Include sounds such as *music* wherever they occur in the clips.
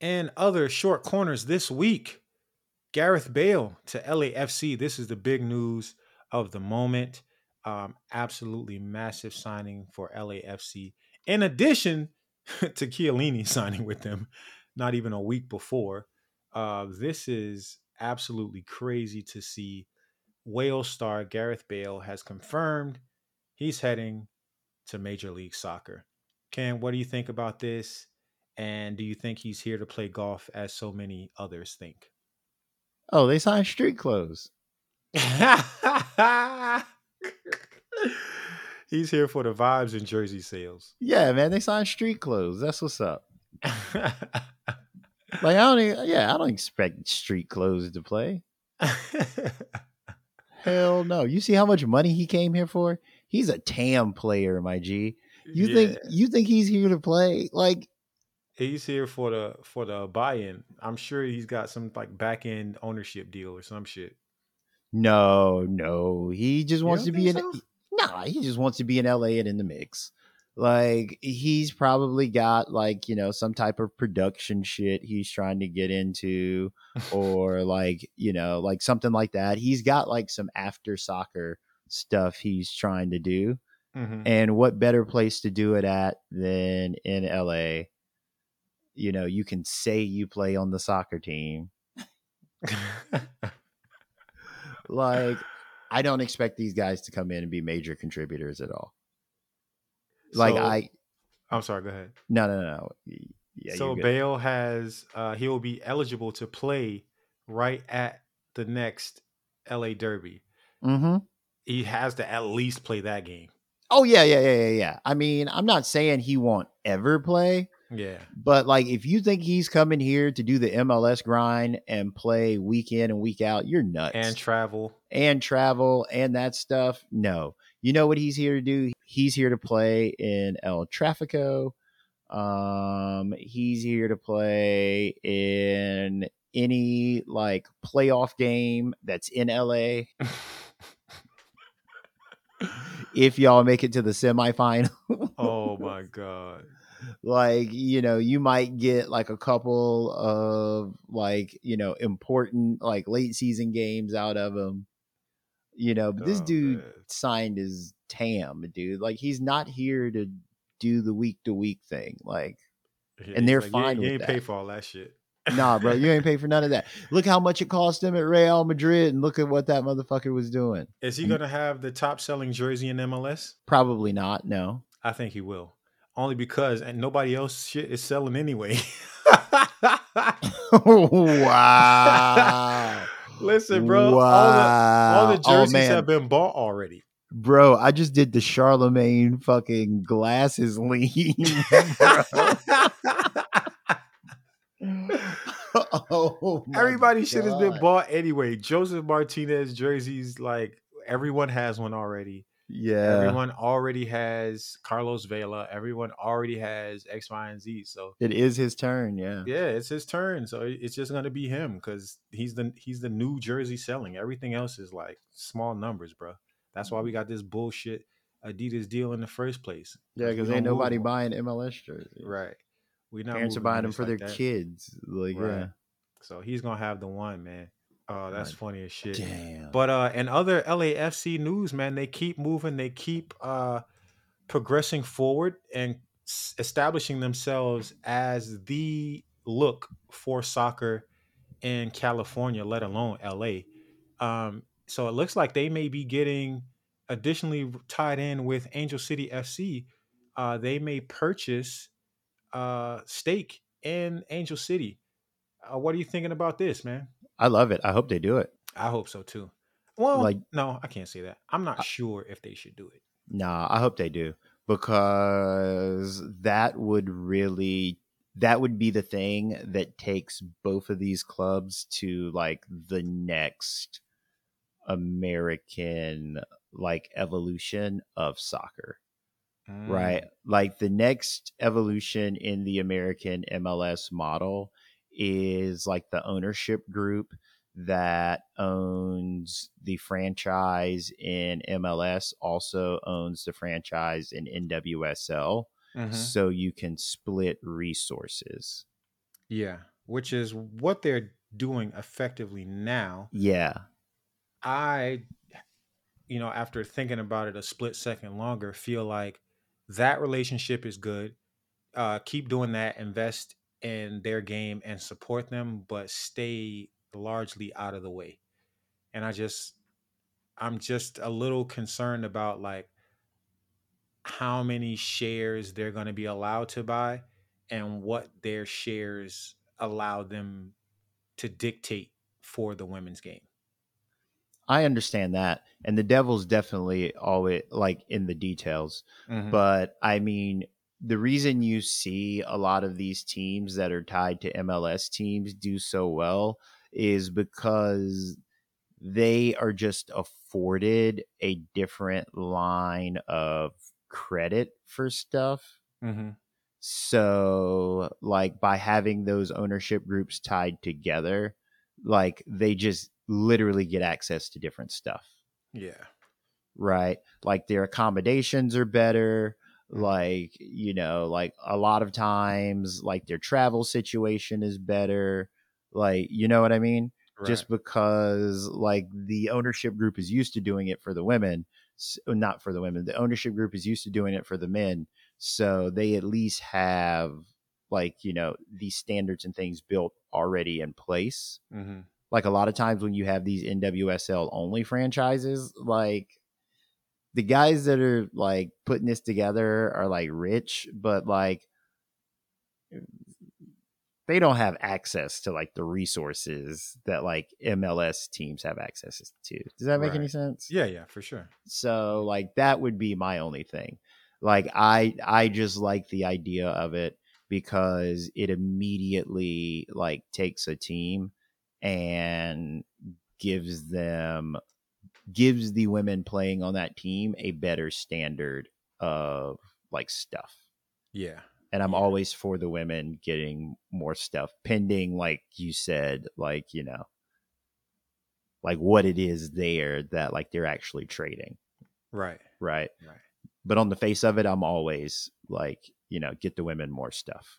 And other short corners this week. Gareth Bale to LAFC. This is the big news of the moment. Um, absolutely massive signing for LAFC. In addition *laughs* to Chiellini *laughs* signing with them, not even a week before. Uh, this is absolutely crazy to see. Wales star Gareth Bale has confirmed he's heading to Major League Soccer. Ken, what do you think about this? And do you think he's here to play golf as so many others think? Oh, they signed street clothes. *laughs* he's here for the vibes and jersey sales. Yeah, man, they signed street clothes. That's what's up. like I don't, even, yeah, I don't expect street clothes to play. Hell no! You see how much money he came here for? He's a TAM player, my G. You yeah. think you think he's here to play? Like he's here for the for the buy-in. I'm sure he's got some like back end ownership deal or some shit. No, no, he just wants to be in. So? Nah, he just wants to be in LA and in the mix. Like he's probably got like you know some type of production shit he's trying to get into, *laughs* or like you know like something like that. He's got like some after soccer stuff he's trying to do. Mm-hmm. And what better place to do it at than in LA? You know, you can say you play on the soccer team. like, I don't expect these guys to come in and be major contributors at all. Like so, I I'm sorry, go ahead. No, no, no. Yeah, so Bale has uh he will be eligible to play right at the next LA Derby. Mm-hmm. He has to at least play that game. Oh yeah, yeah, yeah, yeah, yeah. I mean, I'm not saying he won't ever play, yeah. But like if you think he's coming here to do the MLS grind and play week in and week out, you're nuts. And travel. And travel and that stuff. No. You know what he's here to do? He's here to play in El Trafico. Um he's here to play in any like playoff game that's in LA. *laughs* if y'all make it to the semifinal. oh my god like you know you might get like a couple of like you know important like late season games out of him you know but this oh, dude man. signed his tam dude. Like he's not here to do the week to week thing like and they're like, fine you, you ain't that. pay for all that shit. Nah bro you ain't pay *laughs* for none of that. Look how much it cost him at real madrid and look at what that motherfucker was doing. Is he gonna have the top selling jersey in mls probably not no. I think he will only because and nobody else shit is selling anyway. *laughs* wow. *laughs* Listen, bro. Wow. All the, all the oh, jerseys oh, have been bought already. Bro, I just did the Charlamagne fucking glasses *laughs* lean. oh, everybody shit has been bought anyway. Josef Martinez jerseys, like everyone has one already. Yeah. Everyone already has Carlos Vela. Everyone already has X, Y, and Z. So it is his turn. Yeah. Yeah, it's his turn. So it's just gonna be him because he's the he's the new jersey selling. Everything else is like small numbers, bro. That's why we mm-hmm. got this bullshit Adidas deal in the first place. Yeah, because ain't nobody buying MLS jerseys. Right. We're not parents are buying them for like their that. kids. Like right. yeah. So he's gonna have the one, man. Oh, that's funny as shit. Damn. But uh and other LAFC news, man, they keep moving, they keep uh progressing forward and s- establishing themselves as the look for soccer in California, let alone LA. Um so it looks like they may be getting additionally tied in with Angel City FC. Uh they may purchase uh stake in Angel City. Uh, what are you thinking about this, man? I love it. I hope they do it. I hope so too. Well, like no, I can't say that. I'm not I, sure if they should do it. Nah, I hope they do because that would really that would be the thing that takes both of these clubs to like the next American like evolution of soccer. Mm. Right? Like the next evolution in the American MLS model is like the ownership group that owns the franchise in MLS also owns the franchise in NWSL. Mm-hmm. So you can split resources. Yeah, which is what they're doing effectively now. Yeah. I, you know, after thinking about it a split second longer, feel like that relationship is good. Uh, keep doing that. Invest in their game and support them, but stay largely out of the way. And I just, I'm just a little concerned about like how many shares they're going to be allowed to buy and what their shares allow them to dictate for the women's game. I understand that. And the devil's definitely always like in the details. Mm-hmm. But I mean, the reason you see a lot of these teams that are tied to MLS teams do so well is because they are just afforded a different line of credit for stuff. Mm-hmm. So, like, by having those ownership groups tied together, like, they just literally get access to different stuff. Yeah. Right. Like, their accommodations are better. Like, you know, like a lot of times, like, their travel situation is better. Like, you know what I mean? Right. Just because, like, the ownership group is used to doing it for the women uh, not for the women. The ownership group is used to doing it for the men, so they at least have like you know these standards and things built already in place. Mm-hmm. Like a lot of times when you have these NWSL only franchises, like the guys that are like putting this together are like rich, but like they don't have access to like the resources that like MLS teams have access to. Does that make right. any sense? Yeah, yeah, for sure. So like that would be my only thing. Like I I just like the idea of it because it immediately like takes a team and gives them gives the women playing on that team a better standard of like stuff. Yeah and I'm yeah. always for the women getting more stuff pending, like you said, like you know, like what it is there that like they're actually trading. Right. Right. Right. But on the face of it, I'm always like, you know, get the women more stuff.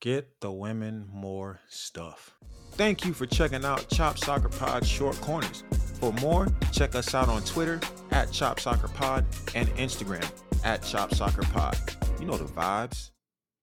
Get the women more stuff. Thank you for checking out Chop Soccer Pod Short Corners. For more, check us out on Twitter at Chop Soccer Pod and Instagram at Chop Soccer Pod. You know the vibes.